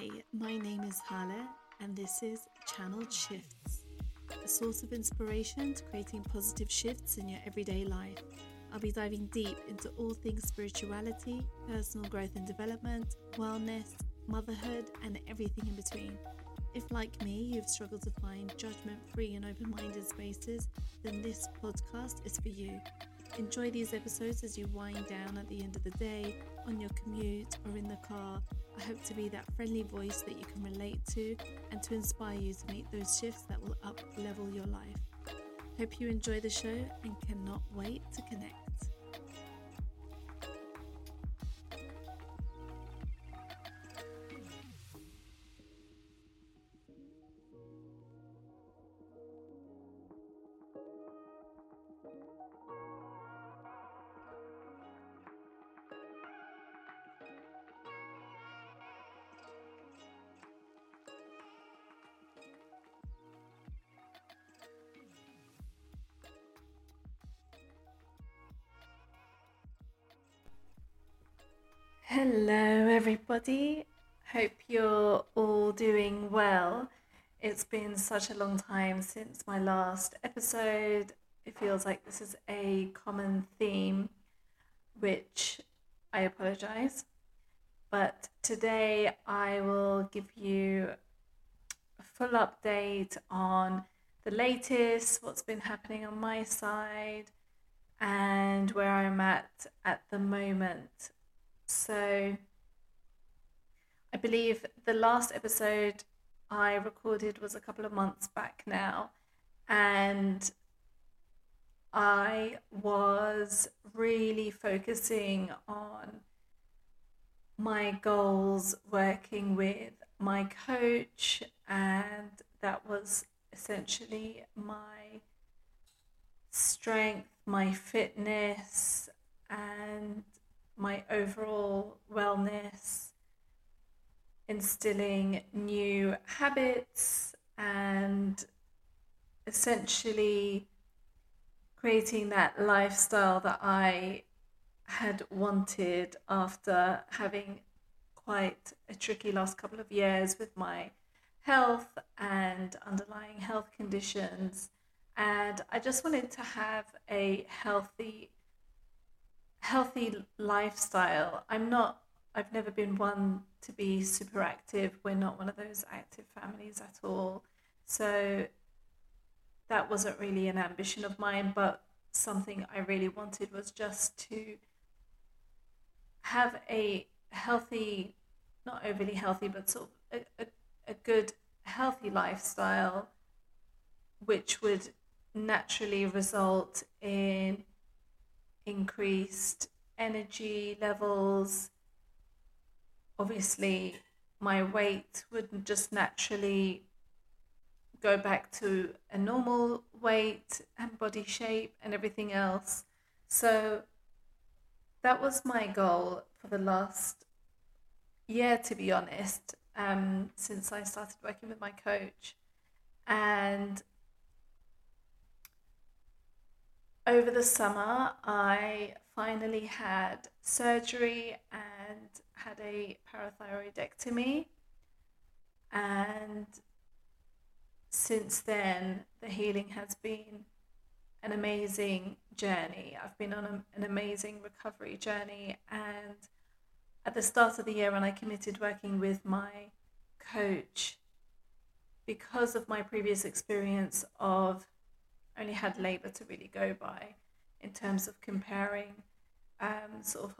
Hi, my name is Hala, and this is Channeled Shifts, a source of inspiration to creating positive shifts in your everyday life. I'll be diving deep into all things spirituality, personal growth and development, wellness, motherhood, and everything in between. If, like me, you've struggled to find judgment free and open minded spaces, then this podcast is for you. Enjoy these episodes as you wind down at the end of the day, on your commute, or in the car. I hope to be that friendly voice that you can relate to and to inspire you to make those shifts that will up level your life. Hope you enjoy the show and cannot wait to connect. Hello, everybody. Hope you're all doing well. It's been such a long time since my last episode. It feels like this is a common theme, which I apologize. But today I will give you a full update on the latest, what's been happening on my side, and where I'm at at the moment so I believe the last episode I recorded was a couple of months back now, and I was really focusing on my goals, working with my coach, and that was essentially my strength, my fitness, and my overall wellness, instilling new habits, and essentially creating that lifestyle that I had wanted after having quite a tricky last couple of years with my health and underlying health conditions. And I just wanted to have a healthy healthy lifestyle. I'm not, I've never been one to be super active. We're not one of those active families at all. So that wasn't really an ambition of mine, but something I really wanted was just to have a healthy, not overly healthy, but sort of a, a, a good, healthy lifestyle, which would naturally result in increased energy levels. Obviously, my weight would just naturally go back to a normal weight and body shape and everything else. So that was my goal for the last year, to be honest, um, since I started working with my coach. And over the summer, I finally had surgery and had a parathyroidectomy. And since then, the healing has been an amazing journey. I've been on a, an amazing recovery journey. And at the start of the year, when I committed working with my coach, because of my previous experience of only had labour to really go by in terms of comparing um, sort of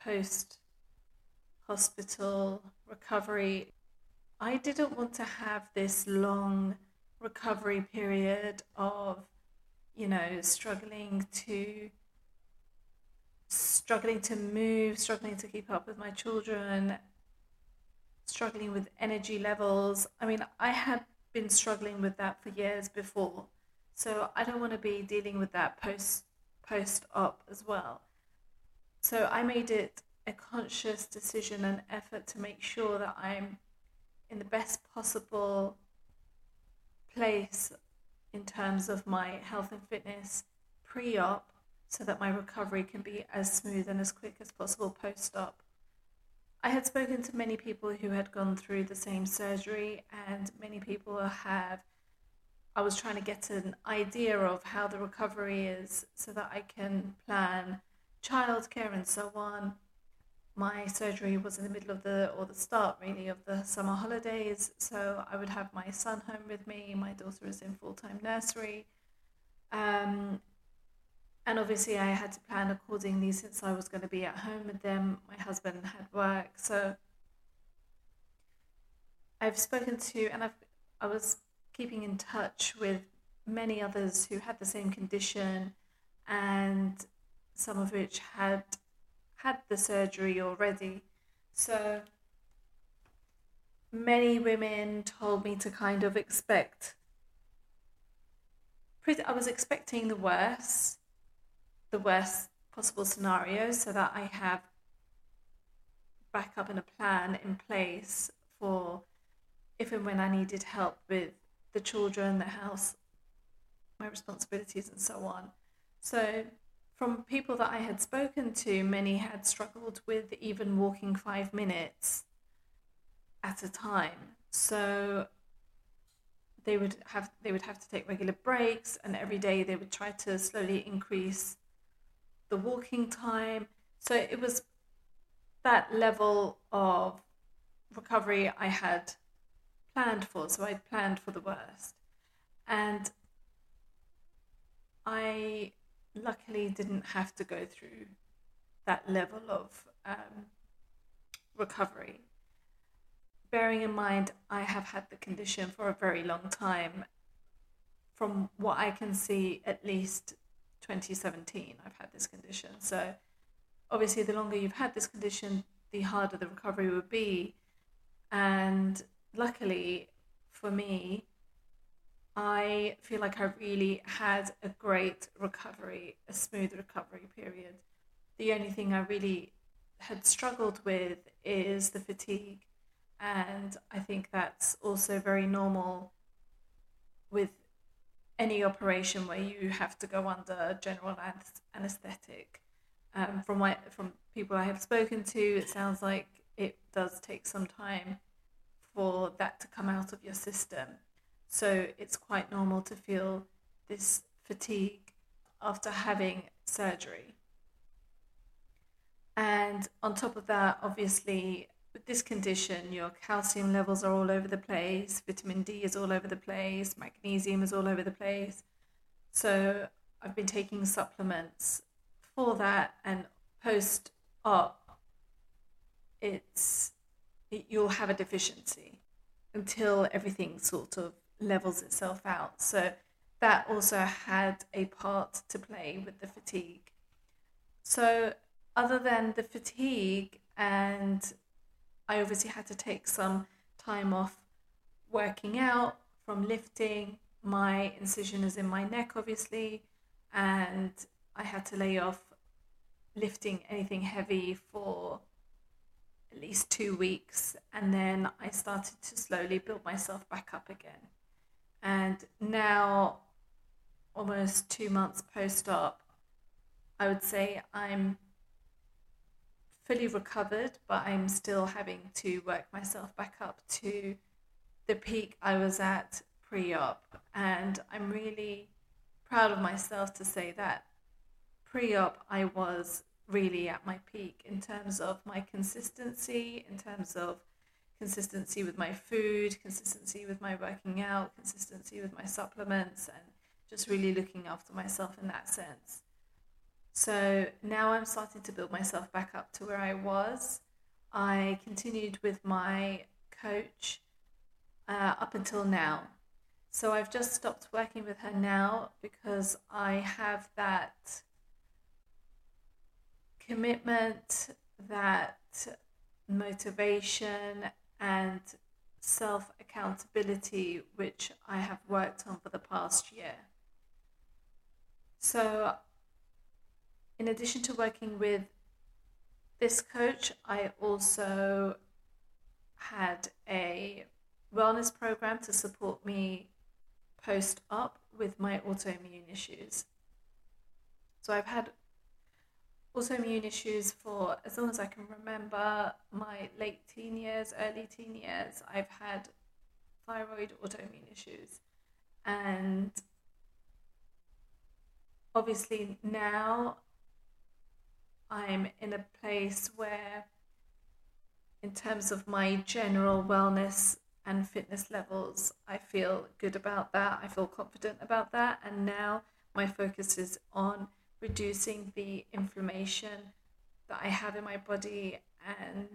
post hospital recovery. I didn't want to have this long recovery period of, you know, struggling to struggling to move, struggling to keep up with my children, struggling with energy levels. I mean, I had been struggling with that for years before. So I don't want to be dealing with that post post op as well. So I made it a conscious decision and effort to make sure that I'm in the best possible place in terms of my health and fitness pre op so that my recovery can be as smooth and as quick as possible post op. I had spoken to many people who had gone through the same surgery, and many people have. I was trying to get an idea of how the recovery is so that I can plan childcare and so on. My surgery was in the middle of the, or the start really, of the summer holidays, so I would have my son home with me. My daughter is in full time nursery. Um, and obviously I had to plan accordingly since I was going to be at home with them. My husband had work, so I've spoken to and I've I was keeping in touch with many others who had the same condition, and some of which had had the surgery already. So many women told me to kind of expect. I was expecting the worst the worst possible scenarios so that I have backup and a plan in place for if and when I needed help with the children, the house, my responsibilities, and so on. So, from people that I had spoken to, many had struggled with even walking five minutes at a time. So, they would have they would have to take regular breaks, and every day they would try to slowly increase the walking time. So it was that level of recovery I had planned for. So I'd planned for the worst. And I luckily didn't have to go through that level of um, recovery. Bearing in mind, I have had the condition for a very long time. From what I can see, at least 2017 I've had this condition. So obviously the longer you've had this condition, the harder the recovery would be. And luckily for me, I feel like I really had a great recovery, a smooth recovery period. The only thing I really had struggled with is the fatigue. And I think that's also very normal with any operation where you have to go under general anesthetic. Um, from my from people I have spoken to, it sounds like it does take some time for that to come out of your system. So it's quite normal to feel this fatigue after having surgery. And on top of that, obviously, with this condition, your calcium levels are all over the place, vitamin D is all over the place, magnesium is all over the place. So I've been taking supplements for that, and post op, it's it, you'll have a deficiency until everything sort of levels itself out. So that also had a part to play with the fatigue. So other than the fatigue and I obviously had to take some time off working out from lifting. My incision is in my neck, obviously, and I had to lay off lifting anything heavy for at least two weeks. And then I started to slowly build myself back up again. And now, almost two months post op, I would say I'm fully recovered, but I'm still having to work myself back up to the peak I was at pre op. And I'm really proud of myself to say that pre op I was really at my peak in terms of my consistency, in terms of consistency with my food, consistency with my working out, consistency with my supplements, and just really looking after myself in that sense. So now I'm starting to build myself back up to where I was. I continued with my coach uh, up until now. So I've just stopped working with her now because I have that commitment, that motivation, and self accountability, which I have worked on for the past year. So in addition to working with this coach, I also had a wellness program to support me post op with my autoimmune issues. So I've had autoimmune issues for as long as I can remember my late teen years, early teen years. I've had thyroid autoimmune issues. And obviously now I'm in a place where, in terms of my general wellness and fitness levels, I feel good about that. I feel confident about that. And now my focus is on reducing the inflammation that I have in my body and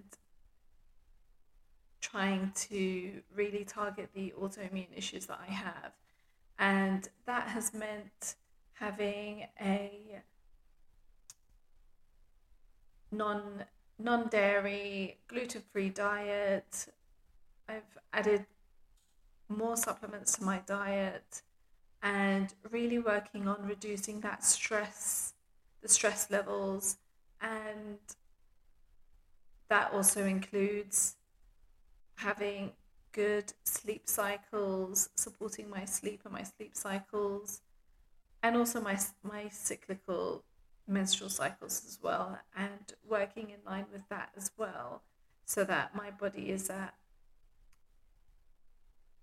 trying to really target the autoimmune issues that I have. And that has meant having a non non dairy, gluten free diet. I've added more supplements to my diet and really working on reducing that stress, the stress levels, and that also includes having good sleep cycles, supporting my sleep and my sleep cycles, and also my my cyclical menstrual cycles as well, and working in line with that as well, so that my body is at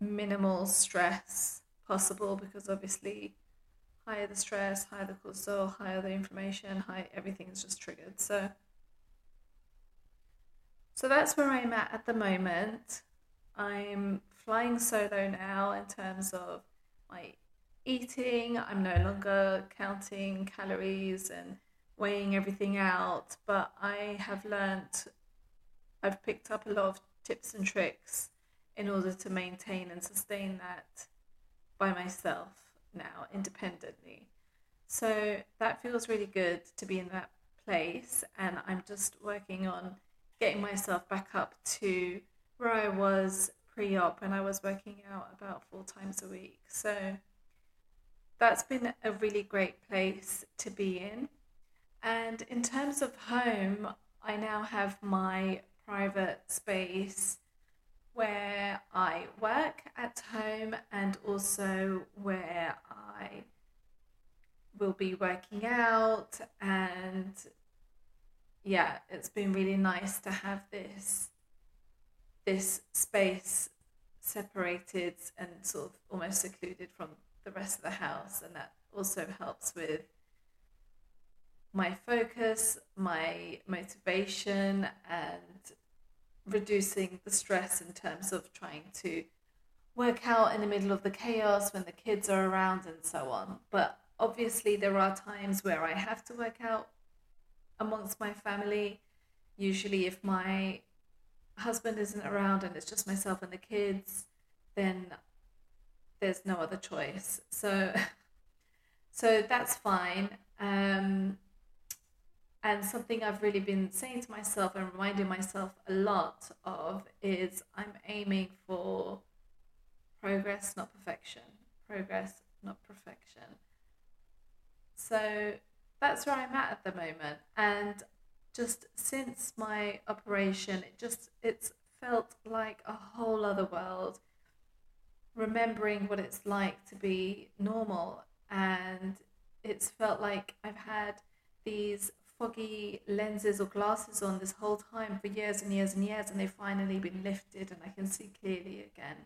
minimal stress possible because obviously higher the stress, higher the cortisol, higher the inflammation, high everything is just triggered. So so that's where I'm at at the moment. I'm flying solo now in terms of my eating. I'm no longer counting calories and weighing everything out, but I have learnt, I've picked up a lot of tips and tricks in order to maintain and sustain that by myself now independently. So that feels really good to be in that place, and I'm just working on getting myself back up to where I was pre op and I was working out about four times a week. So that's been a really great place to be in. And in terms of home, I now have my private space where I work at home and also where I will be working out. And yeah it's been really nice to have this this space separated and sort of almost secluded from the rest of the house. And that also helps with my focus my motivation and reducing the stress in terms of trying to work out in the middle of the chaos when the kids are around and so on. But obviously, there are times where I have to work out amongst my family. Usually, if my husband isn't around and it's just myself and the kids, then there's no other choice. So, so that's fine. Um, and something I've really been saying to myself and reminding myself a lot of is I'm aiming for progress, not perfection. Progress, not perfection. So that's where I'm at at the moment. And just since my operation, it just it's felt like a whole other world. Remembering what it's like to be normal, and it's felt like I've had these foggy lenses or glasses on this whole time for years and years and years, and they've finally been lifted, and I can see clearly again.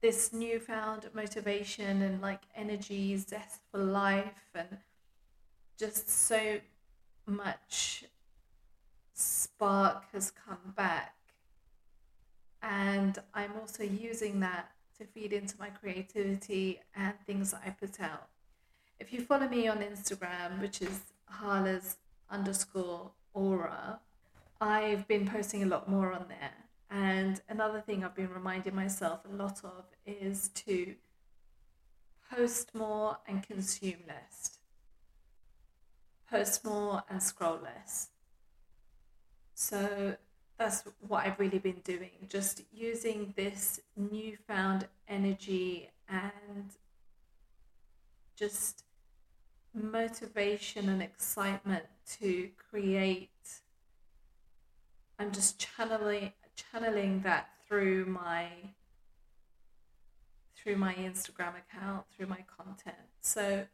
This newfound motivation and like energy, zest for life, and just so much spark has come back. And I'm also using that to feed into my creativity and things that I put out. If you follow me on Instagram, which is Hala's underscore aura, I've been posting a lot more on there. And another thing I've been reminding myself a lot of is to post more and consume less. Post more and scroll less. So that's what I've really been doing, just using this newfound energy and just motivation and excitement to create i'm just channeling channeling that through my through my instagram account through my content so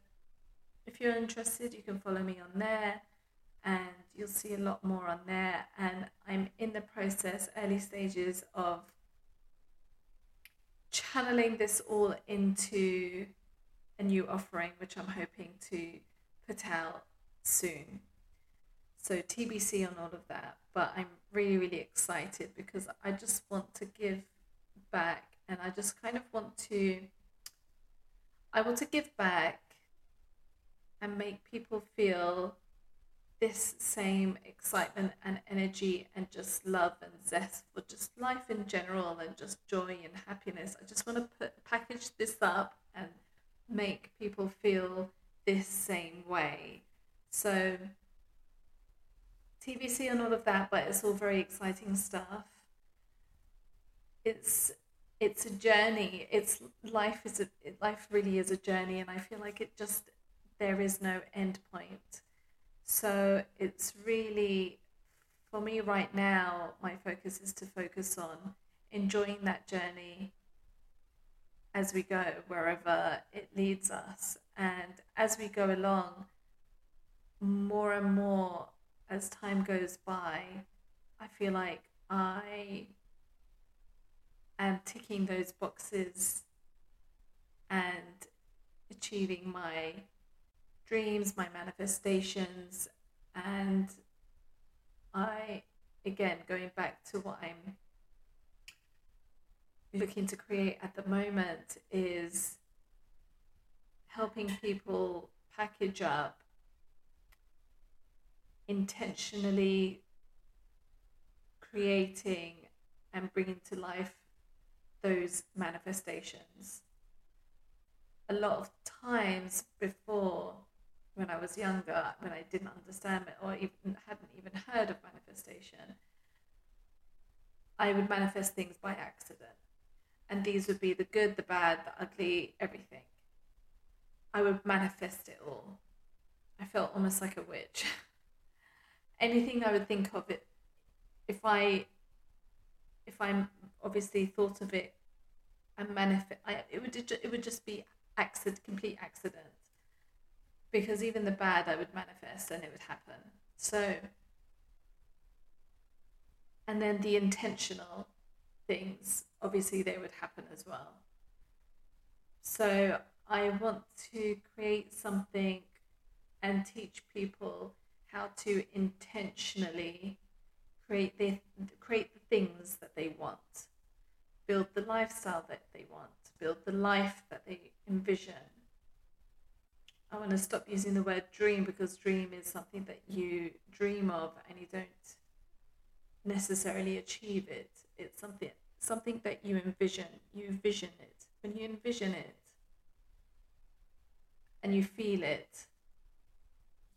if you're interested you can follow me on there and you'll see a lot more on there. And I'm in the process, early stages of channeling this all into a new offering, which I'm hoping to put out soon. So TBC on all of that, but I'm really, really excited because I just want to give back and I just kind of want to I want to give back and make people feel this same excitement and energy and just love and zest for just life in general and just joy and happiness. I just want to put package this up and make people feel this same way. So TBC and all of that, but it's all very exciting stuff. It's it's a journey. It's life is a life really is a journey, and I feel like it just there is no end point. So it's really for me right now. My focus is to focus on enjoying that journey as we go, wherever it leads us, and as we go along, more and more as time goes by, I feel like I am ticking those boxes and achieving my dreams, my manifestations, and I, again, going back to what I'm looking to create at the moment is helping people package up intentionally creating and bringing to life those manifestations. A lot of times before, when I was younger, when I didn't understand it or even hadn't even heard of manifestation, I would manifest things by accident. And these would be the good, the bad, the ugly, everything. I would manifest it all. I felt almost like a witch. anything I would think of it, if I, if I'm obviously thought of it and manifest, I, it would it would just be accident, complete accident, because even the bad I would manifest and it would happen. So, and then the intentional things, obviously they would happen as well. So I want to create something and teach people how to intentionally create the create the things that they want, build the lifestyle that they want, build the life that they envision. I want to stop using the word dream because dream is something that you dream of and you don't necessarily achieve it. It's something something that you envision. You vision it. When you envision it and you feel it,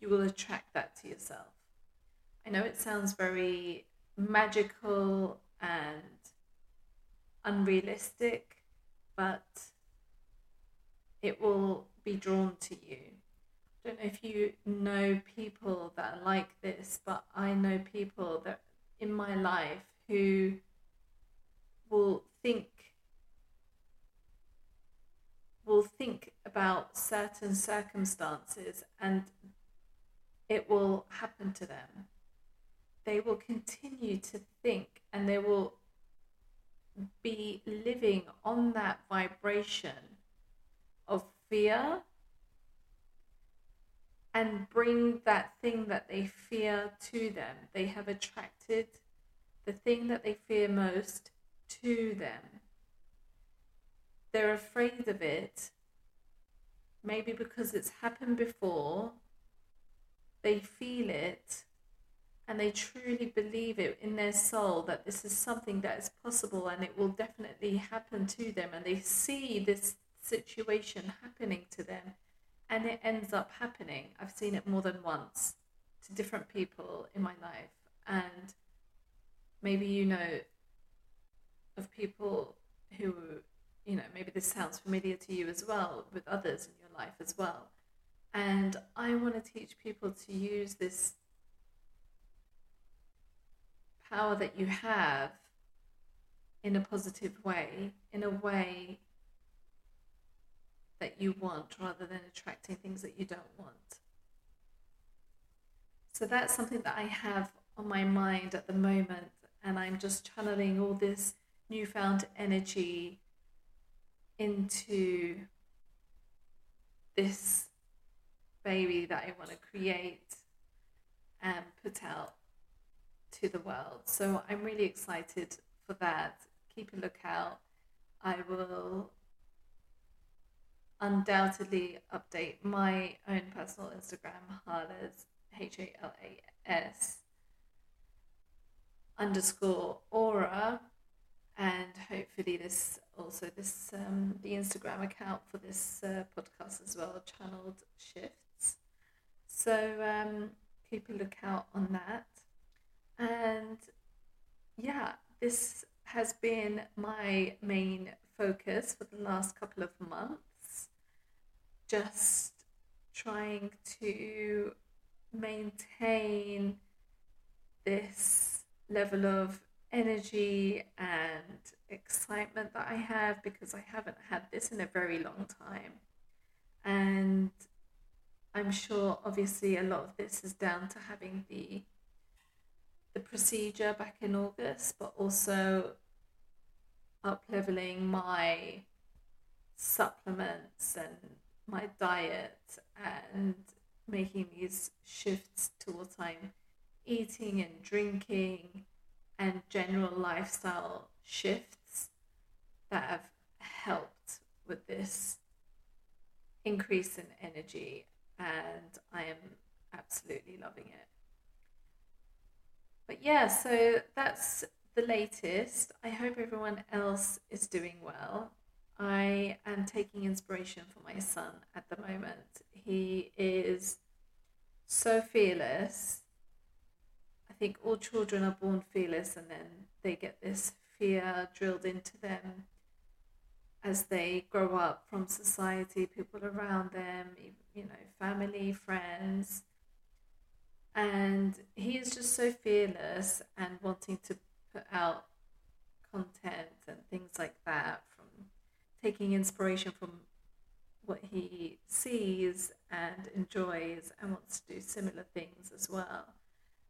you will attract that to yourself. I know it sounds very magical and unrealistic, but it will be drawn to you. I don't know if you know people that are like this, but I know people that in my life who will think will think about certain circumstances and it will happen to them. They will continue to think and they will be living on that vibration of fear and bring that thing that they fear to them. They have attracted the thing that they fear most to them. They're afraid of it, maybe because it's happened before they feel it and they truly believe it in their soul that this is something that is possible and it will definitely happen to them and they see this situation happening to them and it ends up happening i've seen it more than once to different people in my life and maybe you know of people who you know maybe this sounds familiar to you as well with others in your life as well and I want to teach people to use this power that you have in a positive way, in a way that you want rather than attracting things that you don't want. So that's something that I have on my mind at the moment, and I'm just channeling all this newfound energy into this baby that I want to create and put out to the world. So I'm really excited for that. Keep a lookout. I will undoubtedly update my own personal Instagram, Halas, H A L A S underscore aura and hopefully this also this um, the Instagram account for this uh, podcast as well channeled shifts. So um, keep a lookout on that. And yeah this has been my main focus for the last couple of months. Just trying to maintain this level of energy and excitement that I have because I haven't had this in a very long time. And I'm sure obviously a lot of this is down to having the the procedure back in August, but also up leveling my supplements and my diet and making these shifts towards I'm eating and drinking and general lifestyle shifts that have helped with this increase in energy, and I am absolutely loving it. But yeah, so that's the latest. I hope everyone else is doing well. I am taking inspiration from my son at the moment. He is so fearless I think all children are born fearless and then they get this fear drilled into them as they grow up from society, people around them, you know, family, friends. And he is just so fearless and wanting to put out content and things like that from taking inspiration from what he sees and enjoys and wants to do similar things as well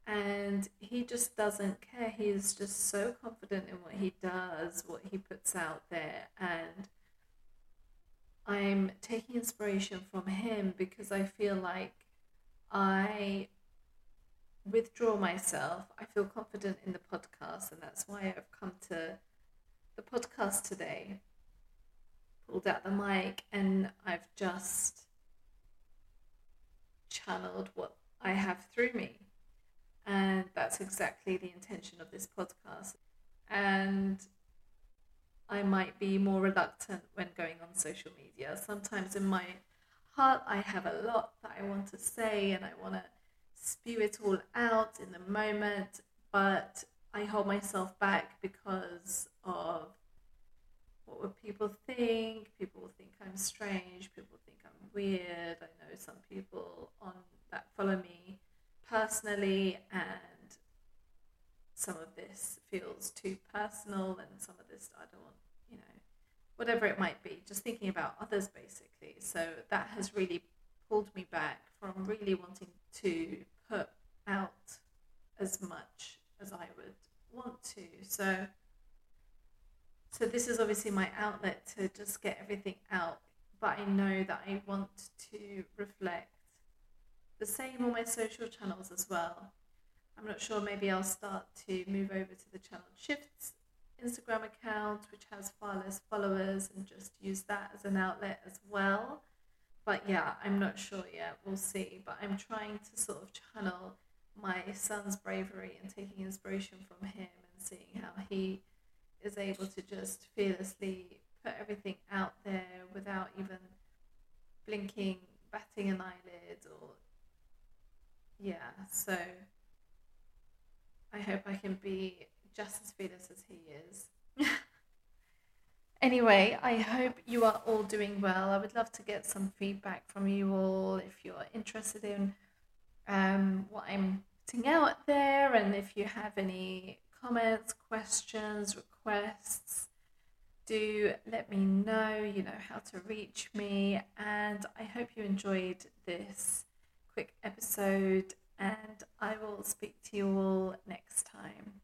and he just doesn't care. He is just so confident in what he does, what he puts out there, and I'm taking inspiration from him because I feel like I withdraw myself. I feel confident in the podcast, and that's why I've come to the podcast today. Pulled out the mic, and I've just channeled what I have through me and that's exactly the intention of this podcast. And I might be more reluctant when going on social media. Sometimes in my heart, I have a lot that I want to say and I want to spew it all out in the moment, but I hold myself back because of what would people think? People will think I'm strange, people think I'm weird. I know some people on that follow me personally, and some of this feels too personal, and some of this I don't want, you know, whatever it might be, just thinking about others basically. So that has really pulled me back from really wanting to put out as much as I would want to. So so this is obviously my outlet to just get everything out, but I know that I want to reflect the same on my social channels as well. I'm not sure, maybe I'll start to move over to the Channel Shifts Instagram account, which has far less followers, and just use that as an outlet as well. But yeah, I'm not sure yet. We'll see. But I'm trying to sort of channel my son's bravery and taking inspiration from him and seeing how he is able to just fearlessly put everything out there without even blinking, batting an eyelid, or yeah, so I hope I can be just as fearless as he is. anyway, I hope you are all doing well. I would love to get some feedback from you all if you're interested in um, what I'm putting out there and if you have any comments, questions, requests. Do let me know, you know, how to reach me, and I hope you enjoyed this quick episode and I will speak to you all next time.